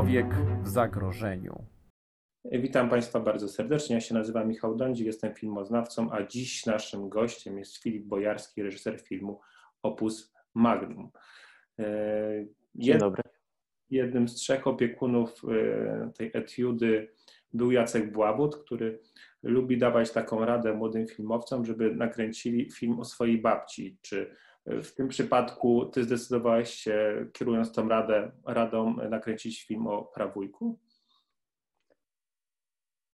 Człowiek w zagrożeniu. Witam Państwa bardzo serdecznie. Ja się nazywam Michał Dądzik, jestem filmoznawcą, a dziś naszym gościem jest Filip Bojarski, reżyser filmu Opus Magnum. E, Dzień dobry. Jednym z trzech opiekunów e, tej etiudy był Jacek Błabut, który lubi dawać taką radę młodym filmowcom, żeby nakręcili film o swojej babci. Czy w tym przypadku ty zdecydowałeś się, kierując tą radę, radą, nakręcić film o prawójku?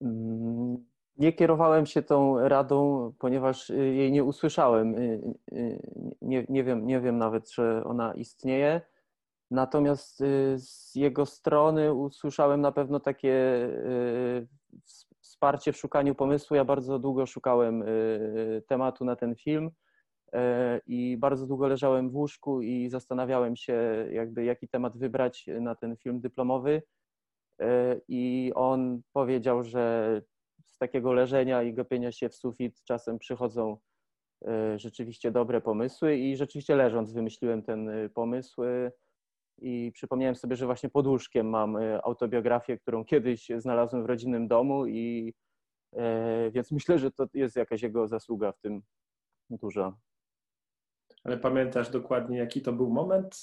Mm, nie kierowałem się tą radą, ponieważ y, jej nie usłyszałem. Y, y, nie, nie, wiem, nie wiem nawet, że ona istnieje. Natomiast z jego strony usłyszałem na pewno takie wsparcie w szukaniu pomysłu. Ja bardzo długo szukałem tematu na ten film i bardzo długo leżałem w łóżku i zastanawiałem się, jakby jaki temat wybrać na ten film dyplomowy. E, i on powiedział, że z takiego leżenia i gapienia się w sufit czasem przychodzą e, rzeczywiście dobre pomysły i rzeczywiście leżąc wymyśliłem ten e, pomysł i przypomniałem sobie, że właśnie pod łóżkiem mam autobiografię, którą kiedyś znalazłem w rodzinnym domu i więc myślę, że to jest jakaś jego zasługa w tym duża. Ale pamiętasz dokładnie, jaki to był moment?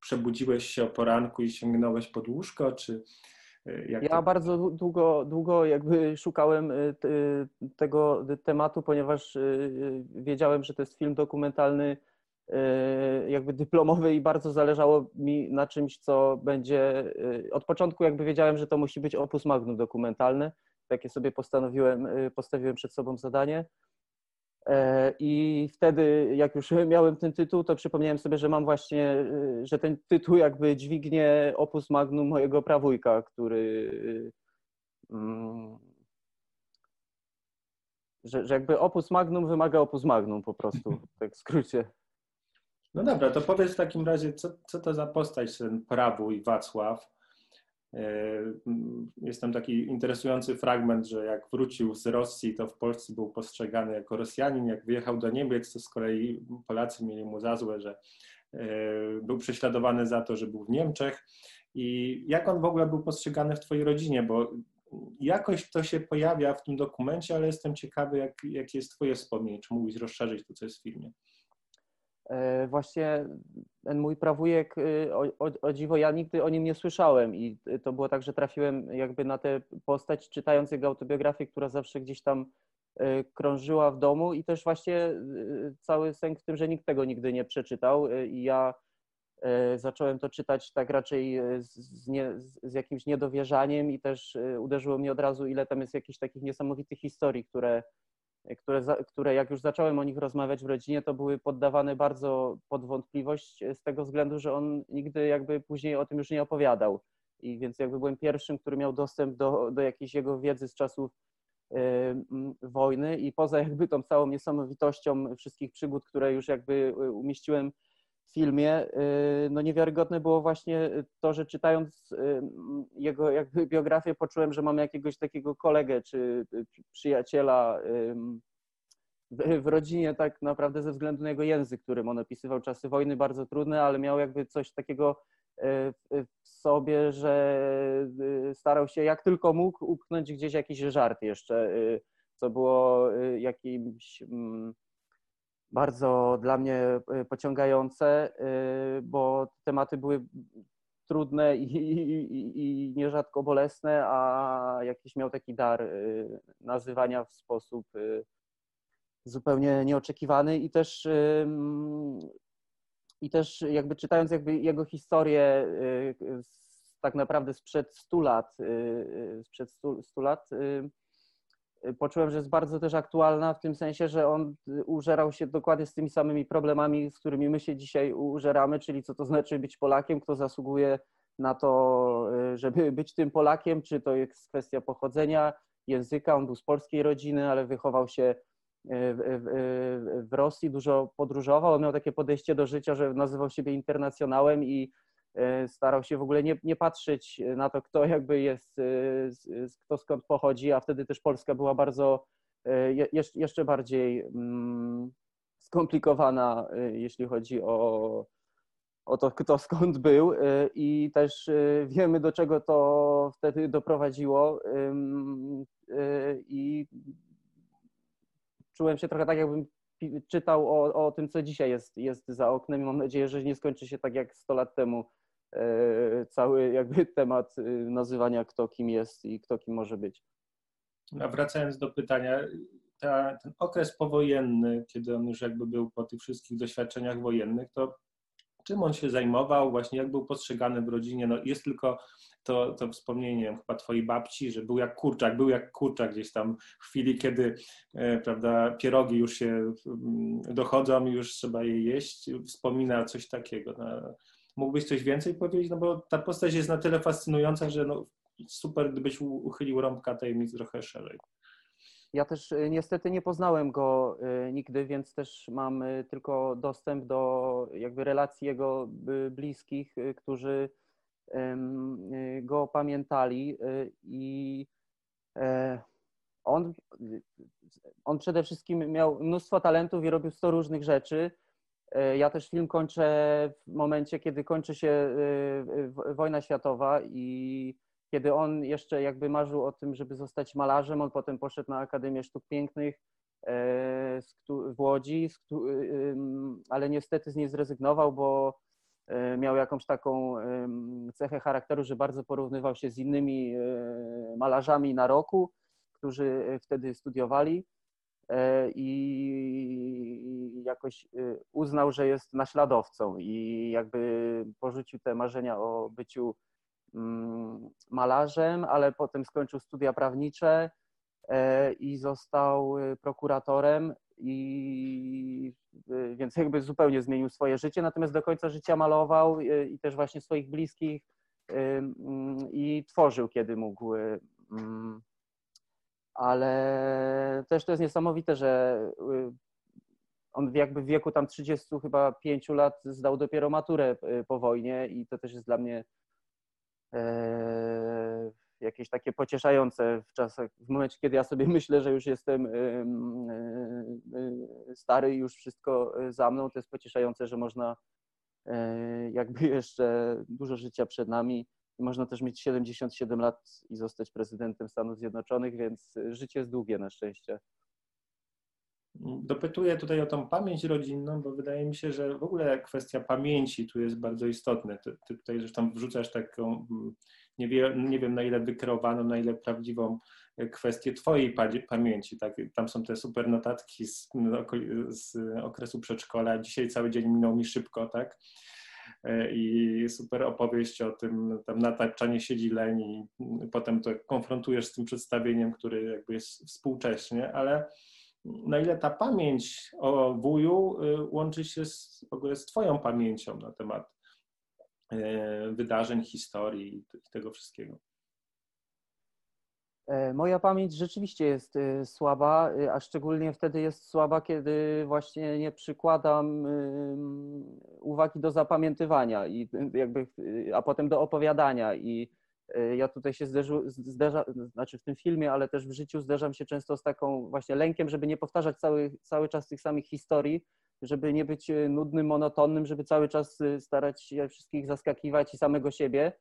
Przebudziłeś się o poranku i sięgnąłeś pod łóżko, czy jak ja to... bardzo długo, długo jakby szukałem y, tego tematu, ponieważ y, wiedziałem, że to jest film dokumentalny, y, jakby dyplomowy i bardzo zależało mi na czymś, co będzie. Od początku jakby wiedziałem, że to musi być opus magnum dokumentalny. Takie sobie postanowiłem, postawiłem przed sobą zadanie. E, I wtedy, jak już miałem ten tytuł, to przypomniałem sobie, że mam właśnie, y, że ten tytuł jakby dźwignie opus magnum mojego prawójka, który. Y, mm, że, że jakby opus magnum wymaga opus magnum po prostu, tak w skrócie. No dobra, to powiedz w takim razie, co, co to za postać ten prawój Wacław? E, jest tam taki interesujący fragment, że jak wrócił z Rosji, to w Polsce był postrzegany jako Rosjanin. Jak wyjechał do Niemiec, to z kolei Polacy mieli mu za złe, że e, był prześladowany za to, że był w Niemczech. I jak on w ogóle był postrzegany w Twojej rodzinie? Bo jakoś to się pojawia w tym dokumencie, ale jestem ciekawy, jak, jakie jest Twoje wspomnienie. Czy mógłbyś rozszerzyć to, co jest w filmie? E, właśnie ten mój prawujek, y, o, o, o, dziwo, ja nigdy o nim nie słyszałem i to było tak, że trafiłem jakby na tę postać czytając jego autobiografię, która zawsze gdzieś tam y, krążyła w domu i też właśnie y, cały sęk w tym, że nikt tego nigdy nie przeczytał i ja zacząłem to czytać tak raczej z, nie, z jakimś niedowierzaniem i też uderzyło mnie od razu, ile tam jest jakichś takich niesamowitych historii, które które, które jak już zacząłem o nich rozmawiać w rodzinie, to były poddawane bardzo pod wątpliwość z tego względu, że on nigdy jakby później o tym już nie opowiadał. I więc jakby byłem pierwszym, który miał dostęp do, do jakiejś jego wiedzy z czasów y, wojny i poza jakby tą całą niesamowitością wszystkich przygód, które już jakby umieściłem filmie, y, no niewiarygodne było właśnie to, że czytając y, jego jakby biografię poczułem, że mam jakiegoś takiego kolegę czy przyjaciela w rodzinie tak naprawdę ze względu na jego język, którym on opisywał czasy wojny bardzo trudne, ale miał jakby coś takiego y, w sobie, że starał się jak tylko mógł upchnąć gdzieś jakiś żart jeszcze, co było jakimś mm, bardzo dla mnie y, pociągające, y, bo tematy były trudne i, i, i nierzadko bolesne, a jakiś miał taki dar y, nazywania w sposób zupełnie nieoczekiwany i też i też jakby czytając jakby jego historię tak naprawdę sprzed 100 lat, sprzed 100, 100 lat, poczułem, że jest bardzo też aktualna w tym sensie, że on użerał się dokładnie z tymi samymi problemami, z którymi my się dzisiaj użeramy, czyli co to znaczy być Polakiem, kto zasługuje na to, żeby być tym Polakiem, czy to jest kwestia pochodzenia, języka. On był z polskiej rodziny, ale wychował się w, w, Rosji, dużo podróżował. On miał takie podejście do życia, że nazywał siebie internacjonałem i starał się w ogóle nie, nie patrzeć na to, kto jakby jest, e, kto skąd pochodzi, a wtedy też Polska była bardzo e, jeszcze bardziej mm, skomplikowana, jeśli chodzi o o to, kto skąd był i też wiemy, do czego to wtedy doprowadziło. I czułem się trochę tak, jakbym czytał o, o tym, co dzisiaj jest, jest za oknem i mam nadzieję, że nie skończy się tak jak 100 lat temu cały jakby temat nazywania kto kim jest i kto kim może być. A wracając do pytania, ta, ten okres powojenny, kiedy on już jakby był po tych wszystkich doświadczeniach wojennych, to czym on się zajmował, właśnie jak był postrzegany w rodzinie. No jest tylko to, to wspomnienie chyba twojej babci, że był jak kurczak, był jak kurczak gdzieś tam w chwili, kiedy e, prawda, pierogi już się mm, dochodzą już trzeba je jeść, wspomina coś takiego. No, mógłbyś coś więcej powiedzieć? No bo ta postać jest na tyle fascynująca, że no, super, gdybyś uchylił rąbka tajemnic trochę szerzej. Ja też y, niestety nie poznałem go y, nigdy, więc też mam y, tylko dostęp do jakby relacji jego bliskich, którzy go pamiętali i e, on, on przede wszystkim miał mnóstwo talentów i robił 100 różnych rzeczy. E, ja też film kończę w momencie, kiedy kończy się wojna światowa i kiedy on jeszcze jakby marzył o tym, żeby zostać malarzem, on potem poszedł na Akademię Sztuk Pięknych e, w Łodzi, ale niestety z niej zrezygnował, bo e, miał jakąś taką cechę charakteru, że bardzo porównywał się z innymi e, malarzami na roku, którzy wtedy studiowali i jakoś uznał, że jest naśladowcą i jakby porzucił te marzenia o byciu Mm, malarzem, ale potem skończył studia prawnicze e, i został e, prokuratorem i e, więc jakby zupełnie zmienił swoje życie, natomiast do końca życia malował i też właśnie swoich bliskich mm, i tworzył, kiedy mógł. Ale też to jest niesamowite, że on jakby w wieku tam 30 chyba 5 lat zdał dopiero maturę po wojnie i to też jest dla mnie E, jakieś takie pocieszające w czasach, w momencie, kiedy ja sobie myślę, że już jestem e, e, stary i już wszystko za mną, to jest pocieszające, że można jakby jeszcze dużo życia przed nami można też mieć 77 lat i zostać prezydentem Stanów Zjednoczonych, więc życie jest długie na szczęście. Dopytuję tutaj o tą pamięć rodzinną, bo wydaje mi się, że w ogóle kwestia pamięci tu jest bardzo istotna. Ty, ty tutaj zresztą wrzucasz taką, mm, nie, wie, nie wiem na ile wykreowaną, na ile prawdziwą kwestię Twojej pamięci. Tak? Tam są te super notatki z, z okresu przedszkola. Dzisiaj cały dzień minął mi szybko, tak? I super opowieść o tym, tam nataczanie siedzi leń i potem to konfrontujesz z tym przedstawieniem, który jakby jest współcześnie, ale na ile ta pamięć o wuju y, łączy się z, w ogóle z Twoją pamięcią na temat e, wydarzeń, historii i tego wszystkiego. E, moja pamięć rzeczywiście jest y, słaba, y, a szczególnie wtedy jest słaba, kiedy właśnie nie przykładam uwagi do zapamiętywania i jakby, a potem do opowiadania i Y, ja tutaj się zderzu, zderza, znaczy w tym filmie, ale też w życiu zderzam się często z taką właśnie lękiem, żeby nie powtarzać cały, cały czas tych samych historii, żeby nie być y, nudnym, monotonnym, żeby cały czas y, starać się wszystkich zaskakiwać i samego siebie.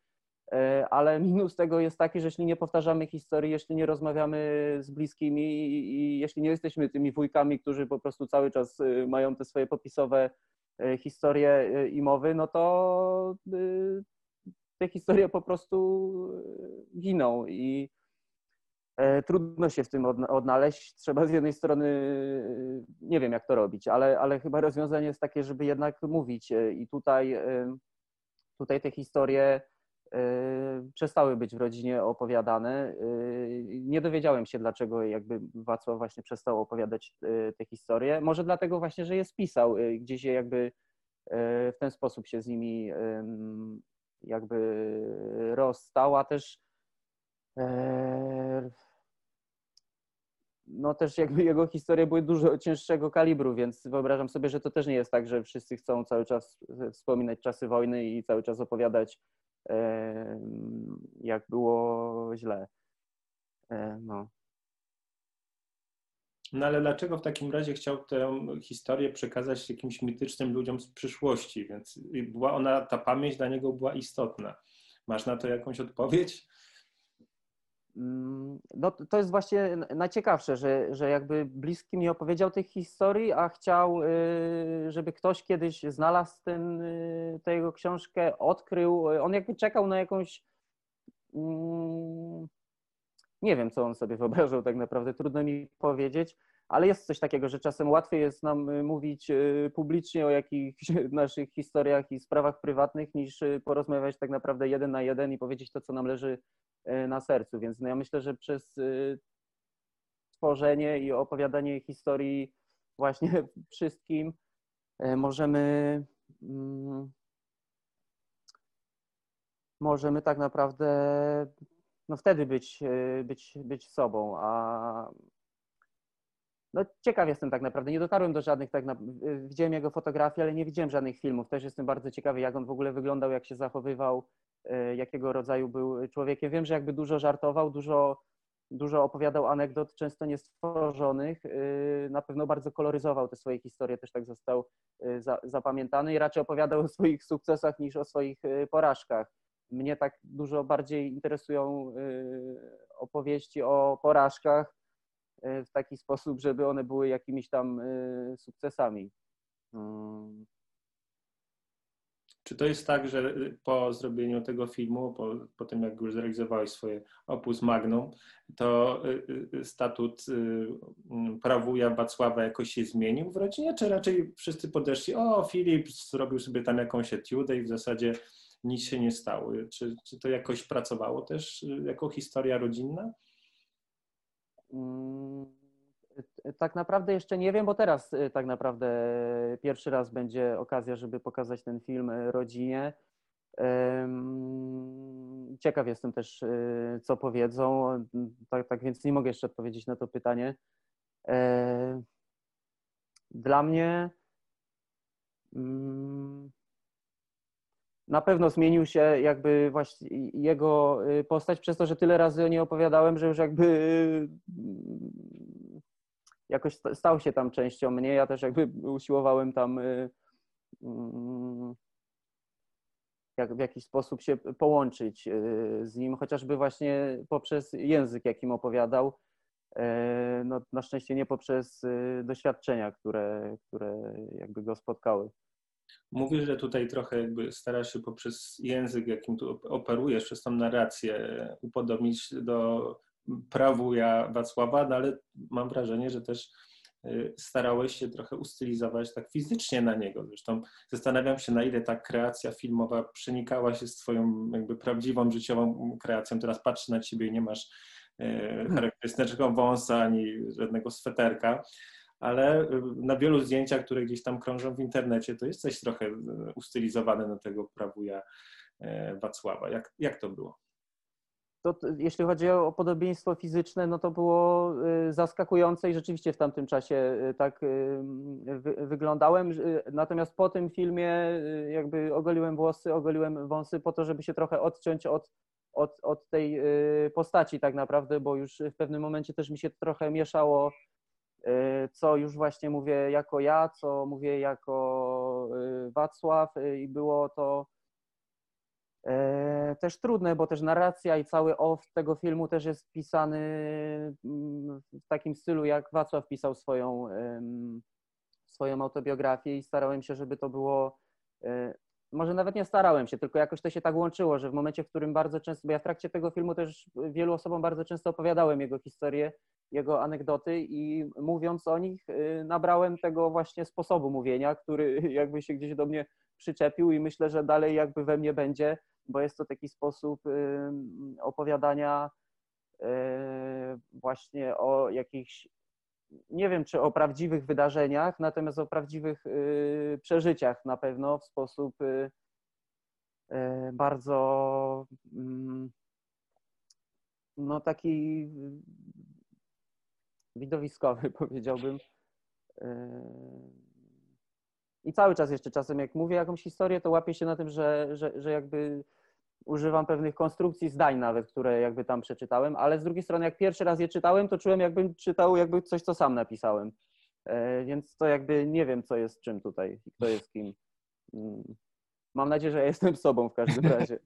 Ale minus tego jest taki, że jeśli nie powtarzamy historii, jeśli nie rozmawiamy z bliskimi i, jeśli nie jesteśmy tymi wujkami, którzy po prostu cały czas mają te swoje popisowe historie i mowy, no to te historie po prostu e, giną i e, trudno się w tym odnaleźć. Trzeba z jednej strony, e, nie wiem jak to robić, ale, ale chyba rozwiązanie jest takie, żeby jednak mówić i tutaj, tutaj te historie przestały być w rodzinie opowiadane. Nie dowiedziałem się, dlaczego jakby Wacław właśnie przestał opowiadać te historie. Może dlatego właśnie, że je spisał, gdzieś je jakby w ten sposób się z nimi jakby rozstała też e, no też jakby jego historie były dużo cięższego kalibru, więc wyobrażam sobie, że to też nie jest tak, że wszyscy chcą cały czas wspominać czasy wojny i cały czas opowiadać jak było źle. E, no. No ale dlaczego w takim razie chciał tę historię przekazać jakimś mitycznym ludziom z przyszłości? Więc była ona, ta pamięć dla niego była istotna. Masz na to jakąś odpowiedź? Mm, no to jest właśnie najciekawsze, że, że jakby bliski mi opowiedział tych historii, a chciał, y, żeby ktoś kiedyś znalazł ten, y, tę jego książkę, odkrył. On jakby czekał na jakąś. Mm, nie wiem, co on sobie wyobrażał tak naprawdę, trudno mi powiedzieć, ale jest coś takiego, że czasem łatwiej jest nam y, mówić publicznie o jakichś naszych historiach i sprawach prywatnych, niż porozmawiać tak naprawdę jeden na jeden i powiedzieć to, co nam leży na sercu. Więc no ja myślę, że przez y, tworzenie i opowiadanie historii właśnie wszystkim możemy mm, możemy tak naprawdę no wtedy być, być, być sobą, a no ciekaw jestem tak naprawdę. Nie dotarłem do żadnych tak na... Widziałem jego fotografie, ale nie widziałem żadnych filmów. Też jestem bardzo ciekawy, jak on w ogóle wyglądał, jak się zachowywał, E, jakiego rodzaju był człowiekiem. Wiem, że jakby dużo żartował, dużo, dużo opowiadał anegdot, często niestworzonych. E, na pewno bardzo koloryzował te swoje historie, też tak został e, za, zapamiętany i raczej opowiadał o swoich sukcesach niż o swoich porażkach. Mnie tak dużo bardziej interesują opowieści o porażkach w taki sposób, żeby one były jakimiś tam sukcesami. Mm. Czy to jest tak, że y, po zrobieniu tego filmu, po, po tym jak już zrealizowałeś swoje opus magnum, to y, y, statut mm, prawuja Wacława jakoś się zmienił w rodzinie, czy raczej wszyscy podeszli, o Filip zrobił sobie tam jakąś etiudę i w zasadzie nic się nie stało. Czy, czy to jakoś pracowało też jako historia rodzinna? Mm tak naprawdę jeszcze nie wiem, bo teraz y, tak naprawdę pierwszy raz będzie okazja, żeby pokazać ten film y, rodzinie. Ciekaw jestem też, co powiedzą, tak, tak więc nie mogę jeszcze odpowiedzieć na to pytanie. E, dla mnie mm, na pewno zmienił się jakby właśnie jego postać przez to, że tyle razy o niej opowiadałem, że już jakby jakoś stał się tam częścią mnie. Ja też jakby usiłowałem tam y, mm, jak w jakiś sposób się połączyć y, z nim, chociażby właśnie poprzez język, jakim opowiadał. E, no, na szczęście nie poprzez y, doświadczenia, które, które jakby go spotkały. Mówisz, że tutaj trochę jakby starasz się poprzez język, jakim tu operujesz, przez tą narrację upodobnić do prawu ja Wacława, no ale mam wrażenie, że też y, starałeś się trochę ustylizować tak fizycznie na niego. Zresztą zastanawiam się, na ile ta kreacja filmowa przenikała się z twoją jakby prawdziwą, życiową kreacją. Teraz patrzę na ciebie i nie masz y, charakterystycznego wąsa ani żadnego sweterka, ale y, na wielu zdjęciach, które gdzieś tam krążą w internecie, to jest coś trochę ustylizowane na tego prawuja Wacława. Jak, jak to było? to, jeśli chodzi o podobieństwo fizyczne, no to było y, zaskakujące i rzeczywiście w tamtym czasie y, tak y, wyglądałem. Natomiast po tym filmie jakby ogoliłem włosy, ogoliłem wąsy po to, żeby się trochę odciąć od, od, od tej postaci tak naprawdę, bo już w pewnym momencie też mi się trochę mieszało, co już właśnie mówię jako ja, co mówię jako Wacław i było to też trudne, bo też narracja i cały off tego filmu też jest pisany mm, w takim stylu, jak Wacław pisał swoją, swoją autobiografię i starałem się, żeby to było może nawet nie starałem się, tylko jakoś to się tak łączyło, że w momencie, w którym bardzo często, bo ja w trakcie tego filmu też wielu osobom bardzo często opowiadałem jego historię, jego anegdoty i mówiąc o nich, y, nabrałem tego właśnie sposobu mówienia, który jakby się gdzieś do mnie przyczepił i myślę, że dalej jakby we mnie będzie, bo jest to taki sposób opowiadania y, właśnie o jakichś, nie wiem czy o prawdziwych wydarzeniach, natomiast o prawdziwych y, przeżyciach na pewno w sposób bardzo no taki widowiskowy, powiedziałbym. Yy, I cały czas jeszcze czasem, jak mówię jakąś historię, to łapię się na tym, że, że, że jakby używam pewnych konstrukcji zdań nawet, które jakby tam przeczytałem, ale z drugiej strony jak pierwszy raz je czytałem, to czułem jakbym czytał jakby coś, co sam napisałem. E, więc to jakby nie wiem, co jest czym tutaj i kto jest kim. Mm. Mam nadzieję, że ja jestem sobą w każdym razie.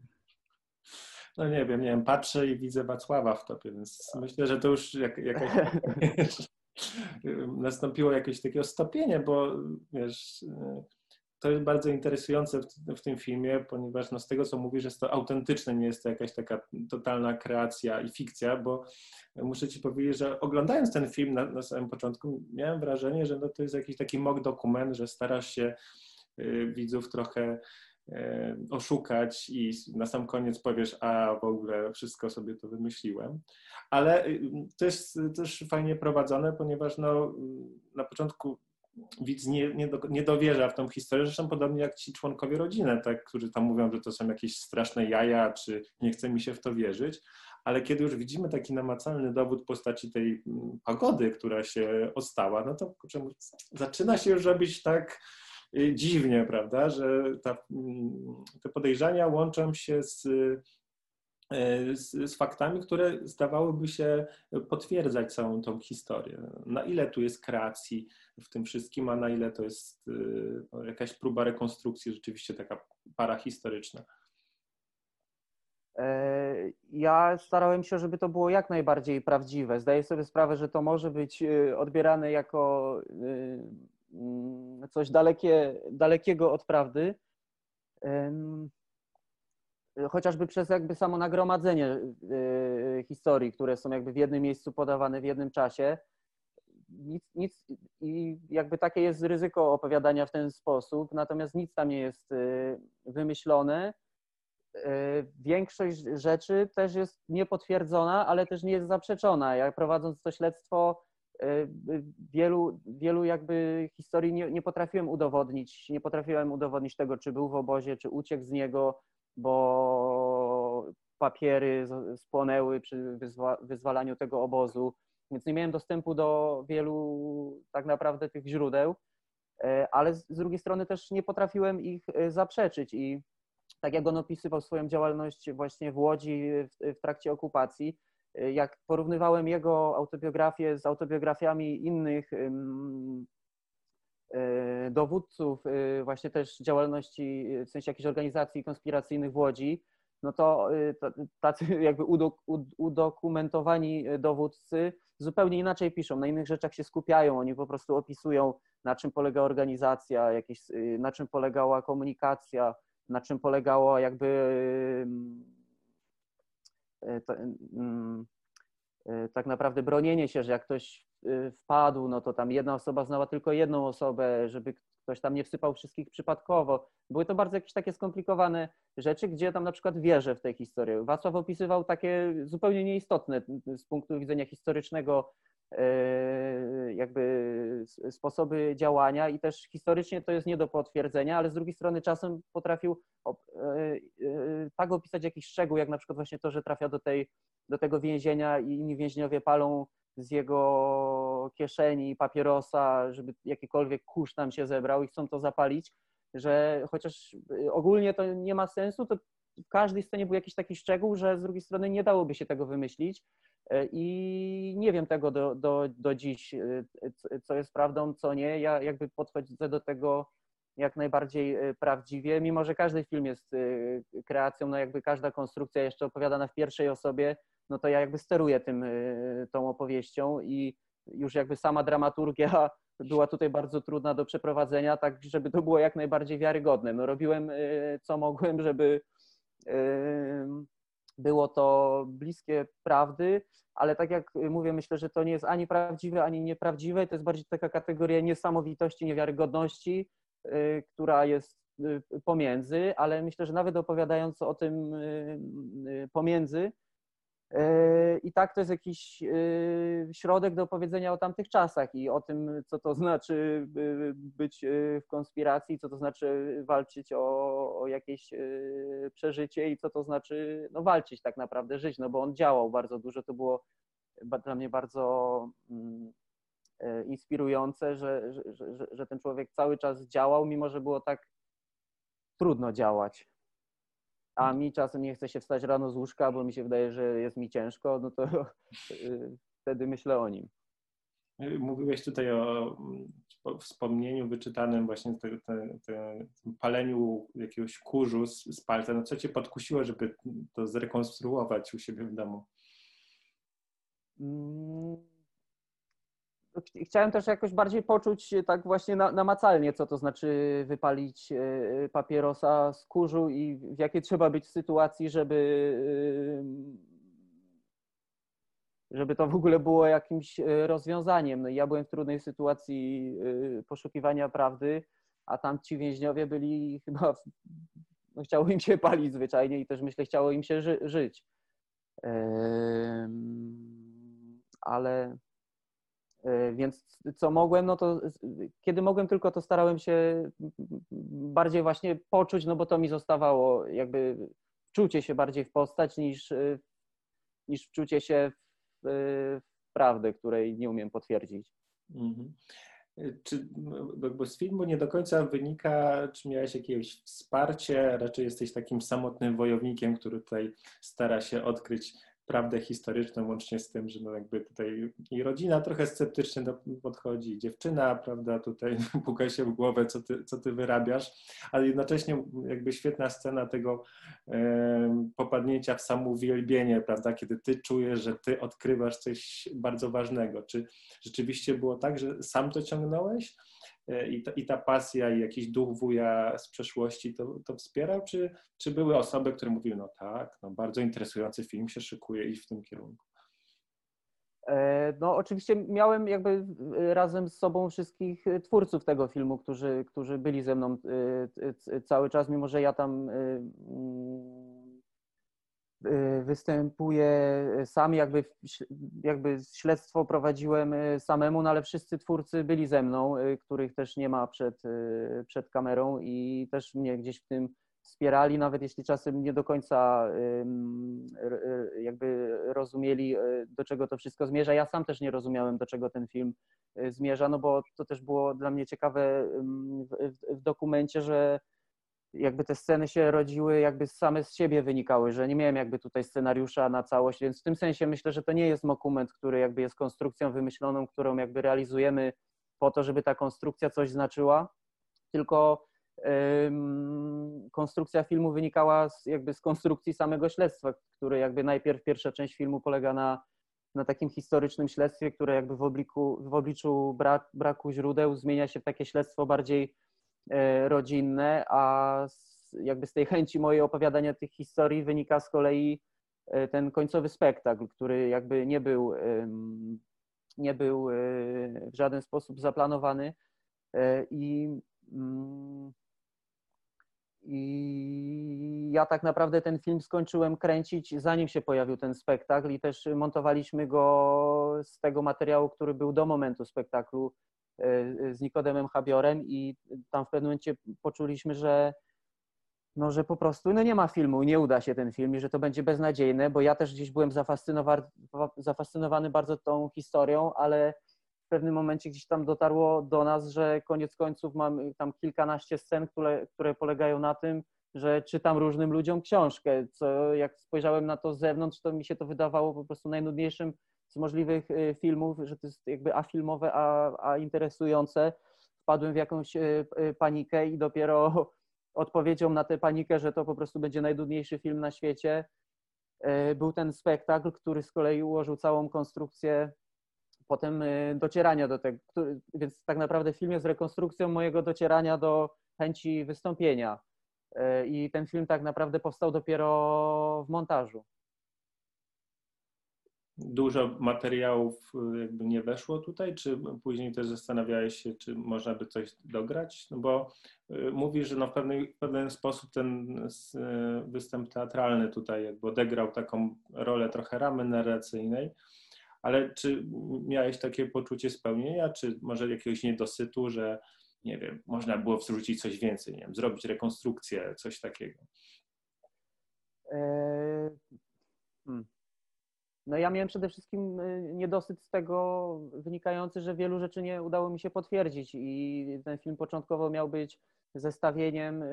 No nie wiem, nie wiem, patrzę i widzę Wacława w tobie, więc myślę, że to już jak, jakaś, nastąpiło jakieś takie stopienie, bo wiesz, to jest bardzo interesujące w, w, tym filmie, ponieważ no, z tego, co mówisz, jest to autentyczne, nie jest to jakaś taka totalna kreacja i fikcja, bo muszę ci powiedzieć, że oglądając ten film na, na samym początku, miałem wrażenie, że no, to jest jakiś taki mock dokument, że starasz się y, widzów trochę oszukać i na sam koniec powiesz, a w ogóle wszystko sobie to wymyśliłem. Ale to jest też fajnie prowadzone, ponieważ no, na początku widz nie, nie, do, nie dowierza w tą historię, zresztą podobnie jak ci członkowie rodziny, tak, którzy tam mówią, że to są jakieś straszne jaja, czy nie chce mi się w to wierzyć, ale kiedy już widzimy taki namacalny dowód postaci tej pagody, która się ostała, no to kurczę, zaczyna się już robić tak dziwnie, prawda, że ta, mm, te podejrzenia łączą się z E, z, z, faktami, które zdawałyby się potwierdzać całą tą historię. Na ile tu jest kreacji w tym wszystkim, a na ile to jest jakaś próba rekonstrukcji, rzeczywiście taka parahistoryczna. E, ja starałem się, żeby to było jak najbardziej prawdziwe. Zdaję sobie sprawę, że to może być odbierane jako coś dalekie, dalekiego od prawdy chociażby przez jakby samo nagromadzenie y, historii, które są jakby w jednym miejscu podawane w jednym czasie. Nic, nic, I jakby takie jest ryzyko opowiadania w ten sposób, natomiast nic tam nie jest y, wymyślone. Y, większość rzeczy też jest niepotwierdzona, ale też nie jest zaprzeczona. Ja prowadząc to śledztwo, wielu, wielu jakby historii nie, nie potrafiłem udowodnić, nie potrafiłem udowodnić tego, czy był w obozie, czy uciekł z niego, bo papiery spłonęły przy wyzwalaniu tego obozu, więc nie miałem dostępu do wielu tak naprawdę tych źródeł, e, ale z drugiej strony też nie potrafiłem ich e, zaprzeczyć i tak jak on opisywał swoją działalność właśnie w Łodzi w, w trakcie okupacji, e, jak porównywałem jego autobiografię z autobiografiami innych E, dowódców e, właśnie też działalności, w sensie jakichś organizacji konspiracyjnych w Łodzi, no to e, tacy jakby udokumentowani dowódcy zupełnie inaczej piszą, na innych rzeczach się skupiają, oni po prostu opisują, na czym polega organizacja, jakieś, na czym polegała komunikacja, na czym polegało jakby tak naprawdę bronienie się, że jak ktoś wpadł, no to tam jedna osoba znała tylko jedną osobę, żeby ktoś tam nie wsypał wszystkich przypadkowo. Były to bardzo jakieś takie skomplikowane rzeczy, gdzie tam na przykład wierzę w tej historii. Wacław opisywał takie zupełnie nieistotne z punktu widzenia historycznego jakby sposoby działania i też historycznie to jest nie do potwierdzenia, ale z drugiej strony czasem potrafił y, tak opisać jakiś szczegół, jak na przykład właśnie to, że trafia do, tej, do tego więzienia i inni więźniowie palą z jego kieszeni papierosa, żeby jakikolwiek kurz tam się zebrał i chcą to zapalić, że chociaż ogólnie to nie ma sensu, to w każdej scenie był jakiś taki szczegół, że z drugiej strony nie dałoby się tego wymyślić i nie wiem tego do, do, do dziś, y, co jest prawdą, co nie. Ja jakby podchodzę do tego jak najbardziej prawdziwie, mimo że każdy film jest kreacją, no jakby każda konstrukcja jeszcze opowiadana w pierwszej osobie, no to ja jakby steruję tym, tą opowieścią i już jakby sama dramaturgia była tutaj bardzo trudna do przeprowadzenia, tak żeby to było jak najbardziej wiarygodne. No robiłem co mogłem, żeby było to bliskie prawdy, ale tak jak mówię, myślę, że to nie jest ani prawdziwe, ani nieprawdziwe. To jest bardziej taka kategoria niesamowitości, niewiarygodności, która jest pomiędzy, ale myślę, że nawet opowiadając o tym pomiędzy, i tak to jest jakiś y, środek do powiedzenia o tamtych czasach i o tym, co to znaczy y, być y, w konspiracji, co to znaczy walczyć o, o jakieś przeżycie i co to znaczy no, walczyć tak naprawdę, żyć, no bo on działał bardzo dużo, to było dla mnie bardzo mm, inspirujące, że, że, że, że ten człowiek cały czas działał, mimo że było tak trudno działać. A mi czasem nie chce się wstać rano z łóżka, bo mi się wydaje, że jest mi ciężko, no to y, wtedy myślę o nim. Mówiłeś tutaj o, o wspomnieniu wyczytanym właśnie te, te, te, paleniu jakiegoś kurzu z, z palca. No co cię podkusiło, żeby to zrekonstruować u siebie w domu? Mm, chciałem też jakoś bardziej poczuć tak właśnie namacalnie, co to znaczy wypalić e, papierosa z kurzu i w jakiej trzeba być sytuacji, żeby żeby to w ogóle było jakimś e, rozwiązaniem. No ja byłem w trudnej sytuacji e, poszukiwania prawdy, a tam ci więźniowie byli chyba, no chciało im się palić zwyczajnie i też myślę, chciało im się ży żyć. Ale e, więc co mogłem, no to kiedy mogłem tylko, to starałem się bardziej właśnie poczuć, no bo to mi zostawało jakby wczucie się bardziej w postać niż, niż wczucie się w w prawdę, której nie umiem potwierdzić. Mhm. Czy jakby z filmu nie do końca wynika, czy miałeś jakieś wsparcie, raczej jesteś takim samotnym wojownikiem, który tutaj stara się odkryć prawdę historyczną, łącznie z tym, że no jakby tutaj i rodzina trochę sceptycznie do, podchodzi, i dziewczyna, prawda, tutaj puka się w głowę, co ty, co ty wyrabiasz, ale jednocześnie jakby świetna scena tego e, popadnięcia w samouwielbienie, prawda, kiedy ty czujesz, że ty odkrywasz coś bardzo ważnego. Czy rzeczywiście było tak, że sam to ciągnąłeś? E, i ta, i ta pasja i jakiś duch wuja z przeszłości to, to wspierał, czy, czy były osoby, które mówiły, no tak, no bardzo interesujący film się szykuje iść w tym kierunku? E, no, oczywiście miałem jakby razem z sobą wszystkich twórców tego filmu, którzy, którzy byli ze mną e, cały czas, mimo że ja tam występuję sam, jakby, jakby śledztwo prowadziłem y, samemu, no ale wszyscy twórcy byli ze mną, y, których też nie ma przed, przed kamerą i też mnie gdzieś w tym wspierali, nawet jeśli czasem nie do końca jakby rozumieli, do czego to wszystko zmierza. Ja sam też nie rozumiałem, do czego ten film zmierza, no bo to też było dla mnie ciekawe w, w dokumencie, że jakby te sceny się rodziły, jakby same z siebie wynikały, że nie miałem jakby tutaj scenariusza na całość, więc w tym sensie myślę, że to nie jest dokument, który jakby jest konstrukcją wymyśloną, którą jakby realizujemy po to, żeby ta konstrukcja coś znaczyła, tylko konstrukcja filmu wynikała z, jakby z konstrukcji samego śledztwa, które jakby najpierw pierwsza część filmu polega na, na takim historycznym śledztwie, które jakby w, obliku, w obliczu brak, braku źródeł zmienia się w takie śledztwo bardziej rodzinne, a jakby z tej chęci mojej opowiadania tych historii wynika z kolei e, ten końcowy spektakl, który jakby nie był, nie był e, w żaden sposób zaplanowany. I, mm, i ja tak naprawdę ten film skończyłem kręcić zanim się pojawił ten spektakl i też montowaliśmy go z tego materiału, który był do momentu spektaklu. E, z Nikodemem Habiorem i tam w pewnym momencie poczuliśmy, że no, że po prostu no nie ma filmu, nie uda się ten film i że to będzie beznadziejne, bo ja też gdzieś byłem zafascynowany bardzo tą historią, ale w pewnym momencie gdzieś tam dotarło do nas, że koniec końców mam tam kilkanaście scen, które, które polegają na tym, że czytam różnym ludziom książkę, co jak spojrzałem na to z zewnątrz, to mi się to wydawało po prostu najnudniejszym z możliwych y, filmów, że to jest jakby afilmowe, a, a interesujące. Wpadłem w jakąś y, y, panikę i dopiero odpowiedzią na tę panikę, że to po prostu będzie najdudniejszy film na świecie, był ten spektakl, który z kolei ułożył całą konstrukcję potem docierania do tego. Więc tak naprawdę film jest rekonstrukcją mojego docierania do chęci wystąpienia. I ten film tak naprawdę powstał dopiero w montażu dużo materiałów y, jakby nie weszło tutaj, czy później też zastanawiałeś się, czy można by coś dograć? No bo y, mówisz, że no w, pewny, w pewien sposób ten y, występ teatralny tutaj jakby odegrał taką rolę trochę ramy narracyjnej, ale czy miałeś takie poczucie spełnienia, czy może jakiegoś niedosytu, że nie wiem, można było wrzucić coś więcej, nie wiem, zrobić rekonstrukcję, coś takiego? E, hmm. No ja miałem przede wszystkim y, niedosyt z tego wynikający, że wielu rzeczy nie udało mi się potwierdzić i ten film początkowo miał być zestawieniem y,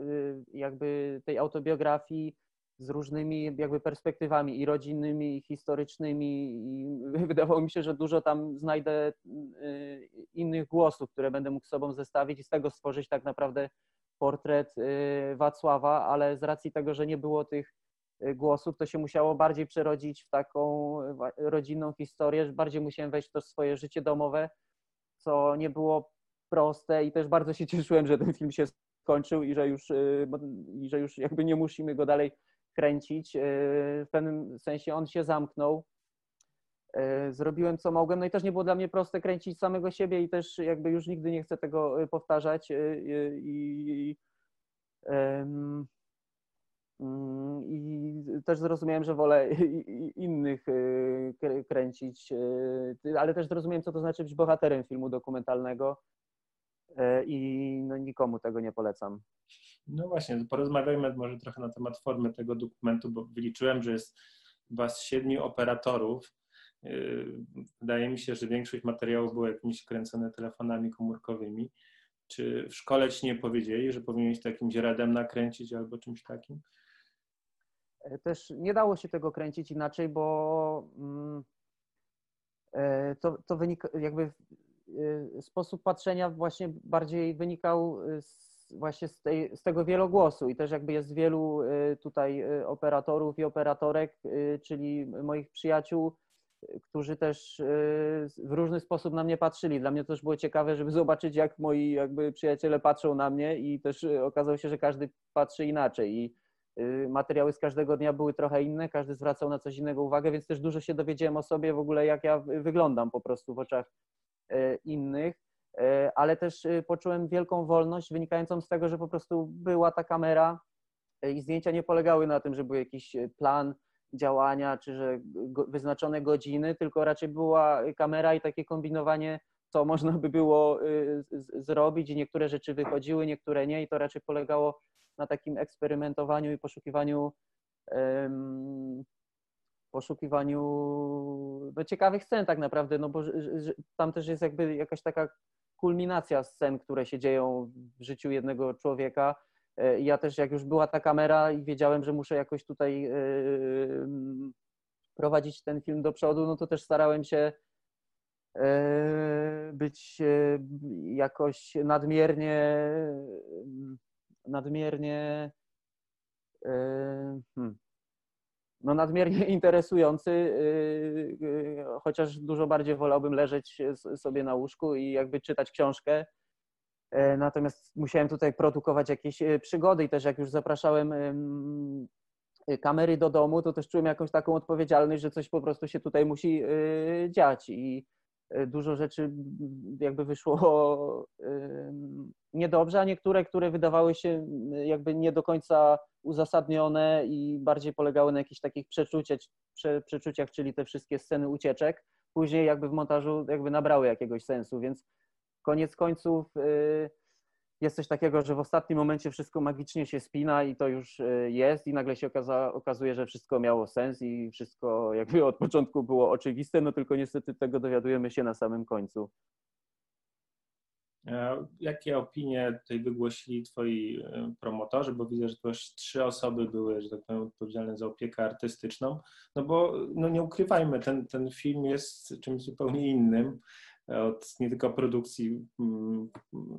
y, jakby tej autobiografii z różnymi jakby perspektywami i rodzinnymi, i historycznymi i wydawało mi się, że dużo tam znajdę innych głosów, które będę mógł z sobą zestawić i z tego stworzyć tak naprawdę portret Wacława, ale z racji tego, że nie było tych głosów, to się musiało bardziej przerodzić w taką rodzinną historię, że bardziej musiałem wejść w to swoje życie domowe, co nie było proste i też bardzo się cieszyłem, że ten film się skończył i że już, i że już jakby nie musimy go dalej kręcić. W pewnym sensie on się zamknął. Zrobiłem co mogłem, no i też nie było dla mnie proste kręcić samego siebie i też jakby już nigdy nie chcę tego powtarzać i, mm, i też zrozumiałem, że wolę innych kręcić, ale też zrozumiałem, co to znaczy być bohaterem filmu dokumentalnego i no, nikomu tego nie polecam. No właśnie, porozmawiajmy może trochę na temat formy tego dokumentu, bo wyliczyłem, że jest chyba z siedmiu operatorów. Wydaje mi się, że większość materiałów było jakimiś kręcone telefonami komórkowymi. Czy w szkole ci nie powiedzieli, że powinieneś to jakimś radem nakręcić albo czymś takim? E, też nie dało się tego kręcić inaczej, bo mm, e, to, to jakby e, sposób patrzenia właśnie bardziej wynikał z właśnie z, tej, z tego wielogłosu i też jakby jest wielu tutaj operatorów i operatorek, czyli moich przyjaciół, którzy też w różny sposób na mnie patrzyli. Dla mnie to też było ciekawe, żeby zobaczyć, jak moi jakby przyjaciele patrzą na mnie i też okazało się, że każdy patrzy inaczej i materiały z każdego dnia były trochę inne, każdy zwracał na coś innego uwagę, więc też dużo się dowiedziałem o sobie w ogóle, jak ja wyglądam po prostu w oczach innych. E, ale też e, poczułem wielką wolność wynikającą z tego, że po prostu była ta kamera e, i zdjęcia nie polegały na tym, że był jakiś plan działania, czy że wyznaczone godziny, tylko raczej była kamera i takie kombinowanie, co można by było zrobić i niektóre rzeczy wychodziły, niektóre nie i to raczej polegało na takim eksperymentowaniu i poszukiwaniu poszukiwaniu no, ciekawych scen tak naprawdę, no bo tam też jest jakby jakaś taka kulminacja scen, które się dzieją w życiu jednego człowieka. E, ja też, jak już była ta kamera i wiedziałem, że muszę jakoś tutaj e, prowadzić ten film do przodu, no to też starałem się e, być jakoś nadmiernie nadmiernie hmm, no nadmiernie interesujący, y, y, chociaż dużo bardziej wolałbym leżeć sobie na łóżku i jakby czytać książkę. E, natomiast musiałem tutaj produkować jakieś e, przygody i też jak już zapraszałem e, kamery do domu, to też czułem jakąś taką odpowiedzialność, że coś po prostu się tutaj musi dziać i dużo rzeczy jakby wyszło niedobrze, a niektóre, które wydawały się jakby nie do końca uzasadnione i bardziej polegały na jakichś takich przeczuciach, prze, przeczuciach, czyli te wszystkie sceny ucieczek, później jakby w montażu jakby nabrały jakiegoś sensu, więc koniec końców y, jest coś takiego, że w ostatnim momencie wszystko magicznie się spina i to już y, jest i nagle się okaza, okazuje, że wszystko miało sens i wszystko jakby od początku było oczywiste, no tylko niestety tego dowiadujemy się na samym końcu. E, jakie opinie tutaj wygłosili twoi e, promotorzy, bo widzę, że to już trzy osoby były, że tak powiem, odpowiedzialne za opiekę artystyczną, no bo no nie ukrywajmy, ten, ten film jest czymś zupełnie innym od nie tylko produkcji mm,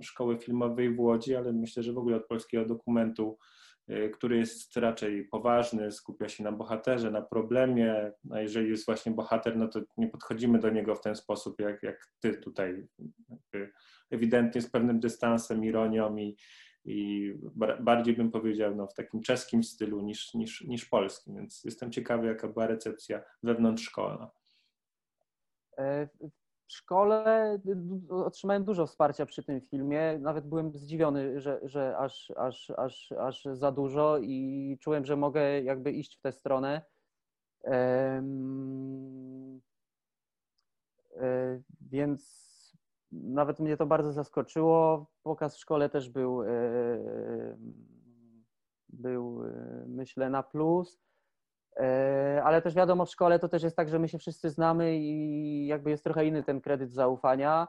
szkoły filmowej w Łodzi, ale myślę, że w ogóle od polskiego dokumentu, e, który jest raczej poważny, skupia się na bohaterze, na problemie, a jeżeli jest właśnie bohater, no to nie podchodzimy do niego w ten sposób, jak, jak ty tutaj ewidentnie z pewnym dystansem, ironią i, i bardziej bym powiedział no, w takim czeskim stylu niż, niż, niż polskim, więc jestem ciekawy, jaka była recepcja wewnątrzszkolna. W szkole otrzymałem dużo wsparcia przy tym filmie. Nawet byłem zdziwiony, że, że aż, aż, aż, aż za dużo i czułem, że mogę jakby iść w tę stronę. Um, więc nawet mnie to bardzo zaskoczyło. Pokaz w szkole też był, e, był e, myślę, na plus. E, ale też wiadomo, w szkole to też jest tak, że my się wszyscy znamy i jakby jest trochę inny ten kredyt zaufania,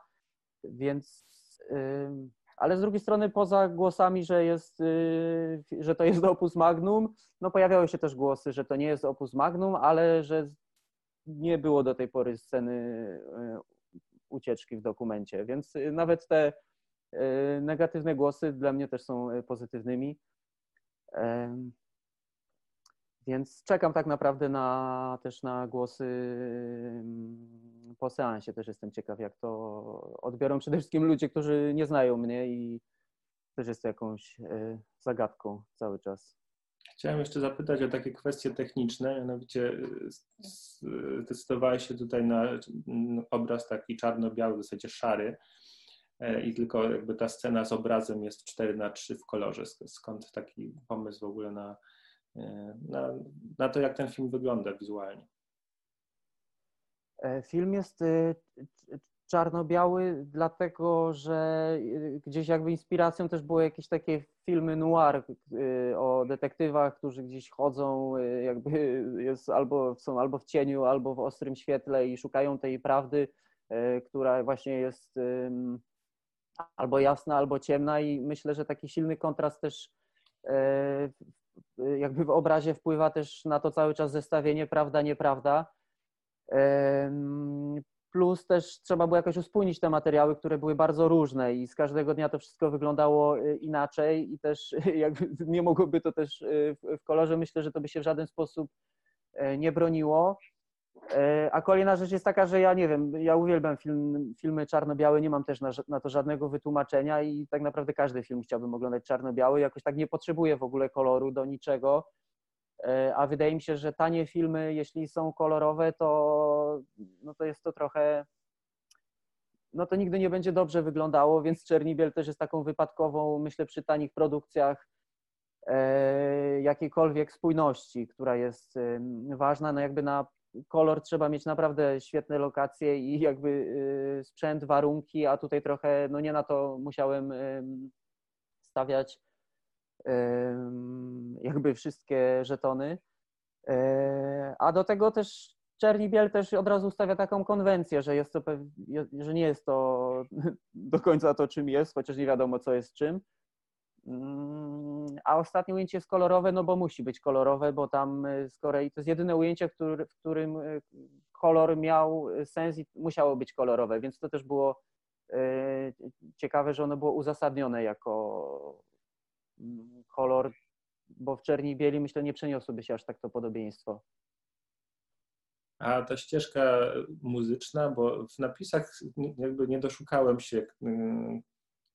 więc ale z drugiej strony poza głosami, że, jest, y, że to jest opus magnum, no pojawiały się też głosy, że to nie jest opus magnum, ale że nie było do tej pory sceny y, ucieczki w dokumencie, więc y, nawet te negatywne głosy dla mnie też są pozytywnymi. Więc czekam tak naprawdę na, też na głosy mm, po seansie. Też jestem ciekaw, jak to odbiorą przede wszystkim ludzie, którzy nie znają mnie i też jest jakąś e, zagadką cały czas. Chciałem jeszcze zapytać o takie kwestie techniczne, mianowicie zdecydowałeś się tutaj na obraz taki czarno-biały, w zasadzie szary e, i tylko jakby ta scena z obrazem jest 4 na 3 w kolorze. Skąd taki pomysł w ogóle na, E, na, na to, jak ten film wygląda wizualnie. E, film jest e, czarno-biały, dlatego że gdzieś jakby inspiracją też były jakieś takie filmy noir o detektywach, którzy gdzieś chodzą, jakby albo, są albo w cieniu, albo w ostrym świetle i szukają tej prawdy, która właśnie jest albo jasna, albo ciemna i myślę, że taki silny kontrast też jakby w obrazie wpływa też na to cały czas zestawienie prawda, nieprawda. Plus też trzeba było jakoś uspójnić te materiały, które były bardzo różne i z każdego dnia to wszystko wyglądało e, inaczej i też jakby nie mogłoby to też e, w kolorze. Myślę, że to by się w żaden sposób e, nie broniło. E, a kolejna rzecz jest taka, że ja nie wiem, ja uwielbiam film, filmy czarno-białe, nie mam też na, na, to żadnego wytłumaczenia i tak naprawdę każdy film chciałbym oglądać czarno-biały. Jakoś tak nie potrzebuję w ogóle koloru do niczego. E, a wydaje mi się, że tanie filmy, jeśli są kolorowe, to, no to jest to trochę. No to nigdy nie będzie dobrze wyglądało, więc Czernibiel też jest taką wypadkową, myślę, przy tanich produkcjach e, jakiejkolwiek spójności, która jest ważna. No jakby na kolor trzeba mieć naprawdę świetne lokacje i jakby y, sprzęt, warunki, a tutaj trochę, no nie na to musiałem stawiać jakby wszystkie żetony. E, a do tego też Czerni Biel też od razu stawia taką konwencję, że, jest to, że nie jest to do końca to, czym jest, chociaż nie wiadomo, co jest czym. Mm, a ostatnie ujęcie jest kolorowe, no bo musi być kolorowe, bo tam y, z Korei to jest jedyne ujęcie, który, w którym y, kolor miał sens i musiało być kolorowe, więc to też było y, ciekawe, że ono było uzasadnione jako mm, kolor, bo w czerni i bieli myślę nie przeniosłoby się aż tak to podobieństwo. A ta ścieżka muzyczna, bo w napisach jakby nie doszukałem się,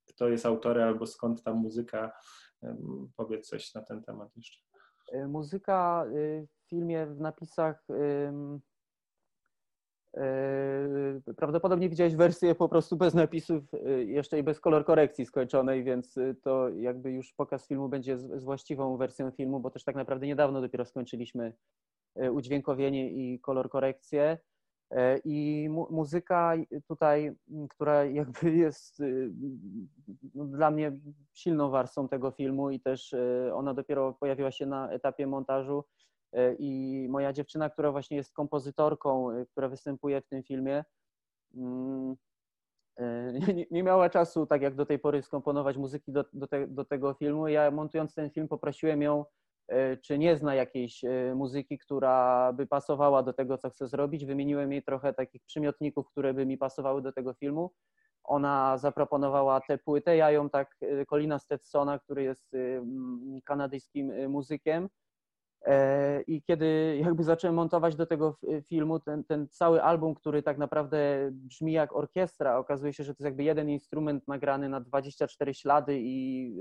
kto jest autorem albo skąd ta muzyka. Powiedz coś na ten temat jeszcze. E, muzyka y, w filmie, w napisach e, Prawdopodobnie widziałeś wersję po prostu bez napisów, y, jeszcze i bez kolor korekcji skończonej, więc y, to jakby już pokaz filmu będzie z, z właściwą wersją filmu, bo też tak naprawdę niedawno dopiero skończyliśmy udźwiękowienie i kolor korekcję. E, I mu muzyka tutaj, która jakby jest no, dla mnie silną warstwą tego filmu i też y, ona dopiero pojawiła się na etapie montażu. E, I moja dziewczyna, która właśnie jest kompozytorką, która występuje w tym filmie, mm, e, nie, miała czasu, tak jak do tej pory, skomponować muzyki do, do, te, do tego filmu. Ja montując ten film poprosiłem ją E, czy nie zna jakiejś e, muzyki, która by pasowała do tego, co chcę zrobić. Wymieniłem jej trochę takich przymiotników, które by mi pasowały do tego filmu. Ona zaproponowała tę płytę, ja ją tak, e, Colina Stetsona, który jest kanadyjskim muzykiem. I kiedy jakby zacząłem montować do tego filmu ten, ten cały album, który tak naprawdę brzmi jak orkiestra, okazuje się, że to jest jakby jeden instrument nagrany na 24 ślady i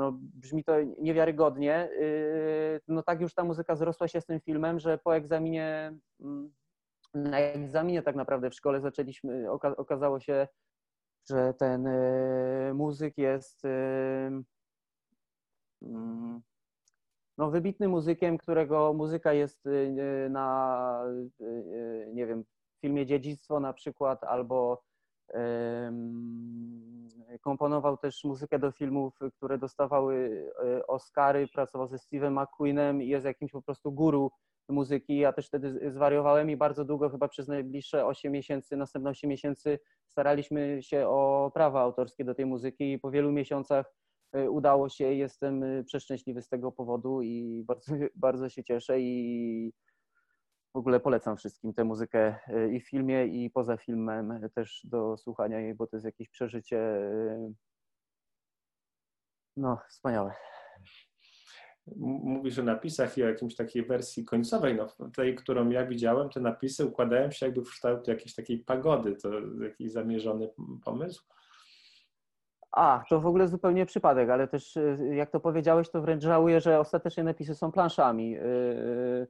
no, brzmi to niewiarygodnie. Y, no tak już ta muzyka zrosła się z tym filmem, że po egzaminie, mm, na egzaminie tak naprawdę w szkole zaczęliśmy, okazało się, że ten y, muzyk jest y, mm, no, wybitnym muzykiem, którego muzyka jest na, nie wiem, filmie Dziedzictwo na przykład, albo Komponował też muzykę do filmów, które dostawały e, Oscary, pracował ze Steve'em McQueenem i jest jakimś po prostu guru muzyki. Ja też wtedy zwariowałem i bardzo długo, chyba przez najbliższe 8 miesięcy, następne 8 miesięcy staraliśmy się o prawa autorskie do tej muzyki i po wielu miesiącach y, udało się. Jestem y, przeszczęśliwy z tego powodu i bardzo, bardzo się cieszę i w ogóle polecam wszystkim tę muzykę y, i w filmie, i poza filmem też do słuchania jej, bo to jest jakieś przeżycie y, no, wspaniałe. Mówisz o napisach i o jakimś takiej wersji końcowej. No, tej, którą ja widziałem, te napisy układają się jakby w kształt jakiejś takiej pagody. To jakiś zamierzony pomysł. A, to w ogóle zupełnie przypadek, ale też jak to powiedziałeś, to wręcz żałuję, że ostatecznie napisy są planszami. Y,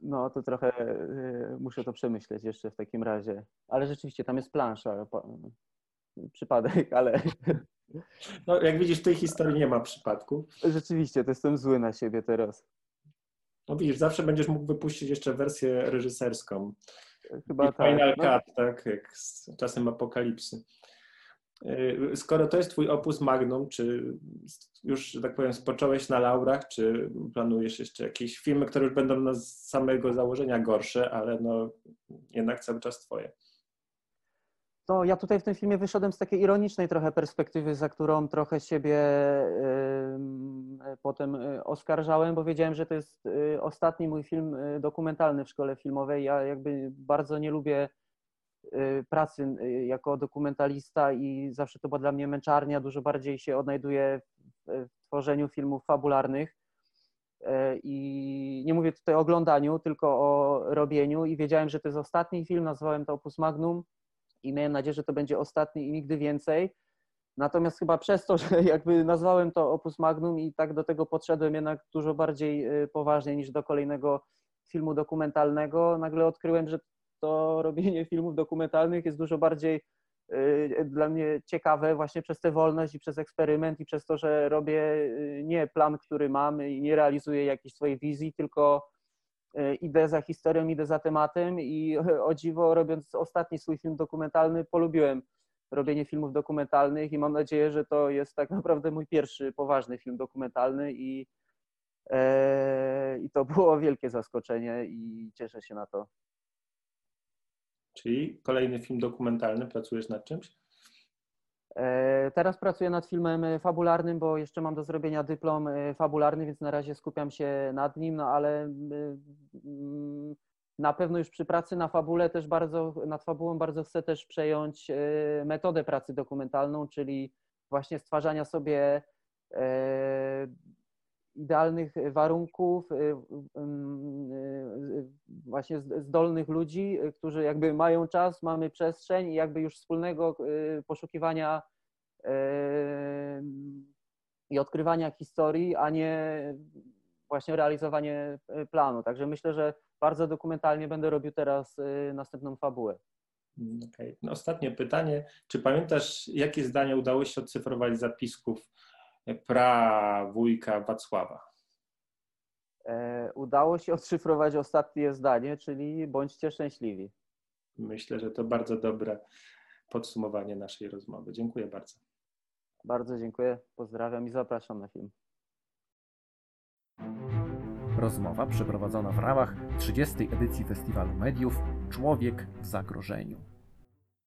No, to trochę y, muszę to przemyśleć jeszcze w takim razie. Ale rzeczywiście tam jest plansza. pa- Przypadek, ale No, jak widzisz, w tej historii nie ma przypadku. rzeczywiście to jestem zły na siebie teraz. No widzisz, zawsze będziesz mógł wypuścić jeszcze wersję reżyserską. Chyba I tak. Final No, Cut, tak, jak z czasem apokalipsy. Yy, Skoro to jest twój opus magnum, czy już, że tak powiem, spocząłeś na laurach, czy planujesz jeszcze jakieś filmy, które już będą z samego założenia gorsze, ale no jednak cały czas twoje? No, ja tutaj w tym filmie wyszedłem z takiej ironicznej trochę perspektywy, za którą trochę siebie ym, potem y, oskarżałem, bo wiedziałem, że to jest y, ostatni mój film y, dokumentalny w szkole filmowej. Ja jakby bardzo nie lubię y, pracy y, jako dokumentalista i zawsze to była dla mnie męczarnia. Dużo bardziej się odnajduję w, tworzeniu filmów fabularnych. E, I nie mówię tutaj o oglądaniu, tylko o robieniu. I wiedziałem, że to jest ostatni film, nazwałem to Opus Magnum i miałem nadzieję, że to będzie ostatni i nigdy więcej. Natomiast chyba przez to, że jakby nazwałem to Opus Magnum i tak do tego podszedłem jednak dużo bardziej y, poważnie niż do kolejnego filmu dokumentalnego, nagle odkryłem, że to robienie filmów dokumentalnych jest dużo bardziej y, dla mnie ciekawe właśnie przez tę wolność i przez eksperyment i przez to, że robię y, nie plan, który mam i nie realizuję jakiejś swojej wizji, tylko y, idę za historią, idę za tematem i o dziwo robiąc ostatni swój film dokumentalny polubiłem robienie filmów dokumentalnych i mam nadzieję, że to jest tak naprawdę mój pierwszy poważny film dokumentalny i, e, i to było wielkie zaskoczenie i cieszę się na to. Czyli kolejny film dokumentalny, pracujesz nad czymś? E, Teraz pracuję nad filmem e, fabularnym, bo jeszcze mam do zrobienia dyplom e, fabularny, więc na razie skupiam się nad nim, no ale mm, na pewno już przy pracy na fabule też bardzo, nad fabułą bardzo chcę też przejąć metodę pracy dokumentalną, czyli właśnie stwarzania sobie idealnych warunków, e, mm, e, właśnie zdolnych ludzi, e, którzy jakby mają czas, mamy przestrzeń i jakby już wspólnego e, poszukiwania e, i odkrywania historii, a nie właśnie realizowanie e, planu. Także myślę, że bardzo dokumentalnie będę robił teraz e, następną fabułę. Mm, Okej. No, ostatnie pytanie. Czy pamiętasz, jakie zdania udało się odcyfrować zapisków pra wujka Wacława? E, Udało się odszyfrować ostatnie zdanie, czyli bądźcie szczęśliwi. Myślę, że to bardzo dobre podsumowanie naszej rozmowy. Dziękuję bardzo. Bardzo dziękuję, pozdrawiam i zapraszam na film. Rozmowa przeprowadzona w ramach 30. edycji Festiwalu Mediów Człowiek w zagrożeniu.